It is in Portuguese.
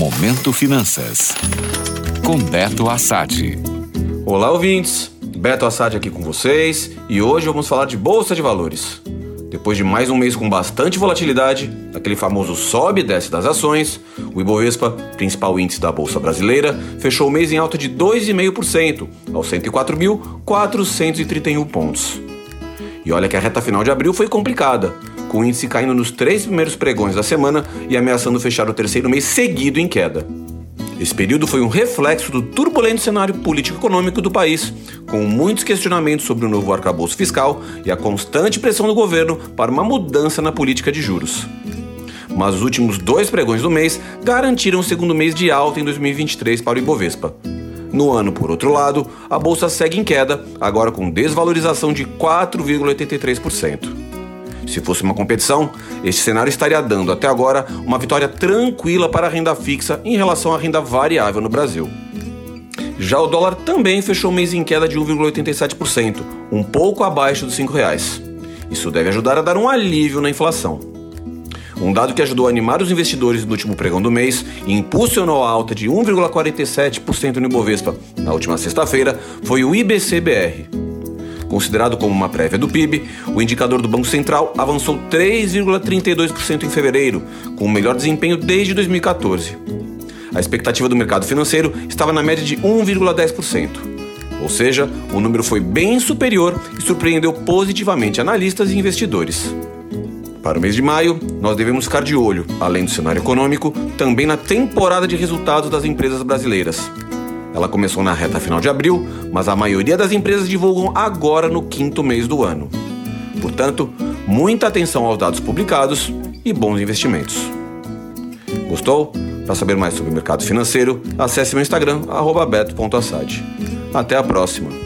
Momento Finanças. Com Beto Assad. Olá, ouvintes. Beto Assad aqui com vocês e hoje vamos falar de Bolsa de Valores. Depois de mais um mês com bastante volatilidade, aquele famoso sobe e desce das ações, o Ibovespa, principal índice da Bolsa Brasileira, fechou o mês em alta de 2,5%, aos 104.431 pontos. E olha que a reta final de abril foi complicada, com o índice caindo nos três primeiros pregões da semana e ameaçando fechar o terceiro mês seguido em queda. Esse período foi um reflexo do turbulento cenário político-econômico do país, com muitos questionamentos sobre o novo arcabouço fiscal e a constante pressão do governo para uma mudança na política de juros. Mas os últimos dois pregões do mês garantiram o segundo mês de alta em 2023 para o Ibovespa. No ano, por outro lado, a bolsa segue em queda, agora com desvalorização de 4,83%. Se fosse uma competição, este cenário estaria dando até agora uma vitória tranquila para a renda fixa em relação à renda variável no Brasil. Já o dólar também fechou o mês em queda de 1,87%, um pouco abaixo dos R$ 5,00. Isso deve ajudar a dar um alívio na inflação. Um dado que ajudou a animar os investidores no último pregão do mês e impulsionou a alta de 1,47% no Ibovespa na última sexta-feira foi o IBCBR. Considerado como uma prévia do PIB, o indicador do Banco Central avançou 3,32% em fevereiro, com o melhor desempenho desde 2014. A expectativa do mercado financeiro estava na média de 1,10%. Ou seja, o número foi bem superior e surpreendeu positivamente analistas e investidores. Para o mês de maio, nós devemos ficar de olho, além do cenário econômico, também na temporada de resultados das empresas brasileiras. Ela começou na reta final de abril, mas a maioria das empresas divulgam agora no quinto mês do ano. Portanto, muita atenção aos dados publicados e bons investimentos. Gostou? Para saber mais sobre o mercado financeiro, acesse meu Instagram, beto.assad. Até a próxima!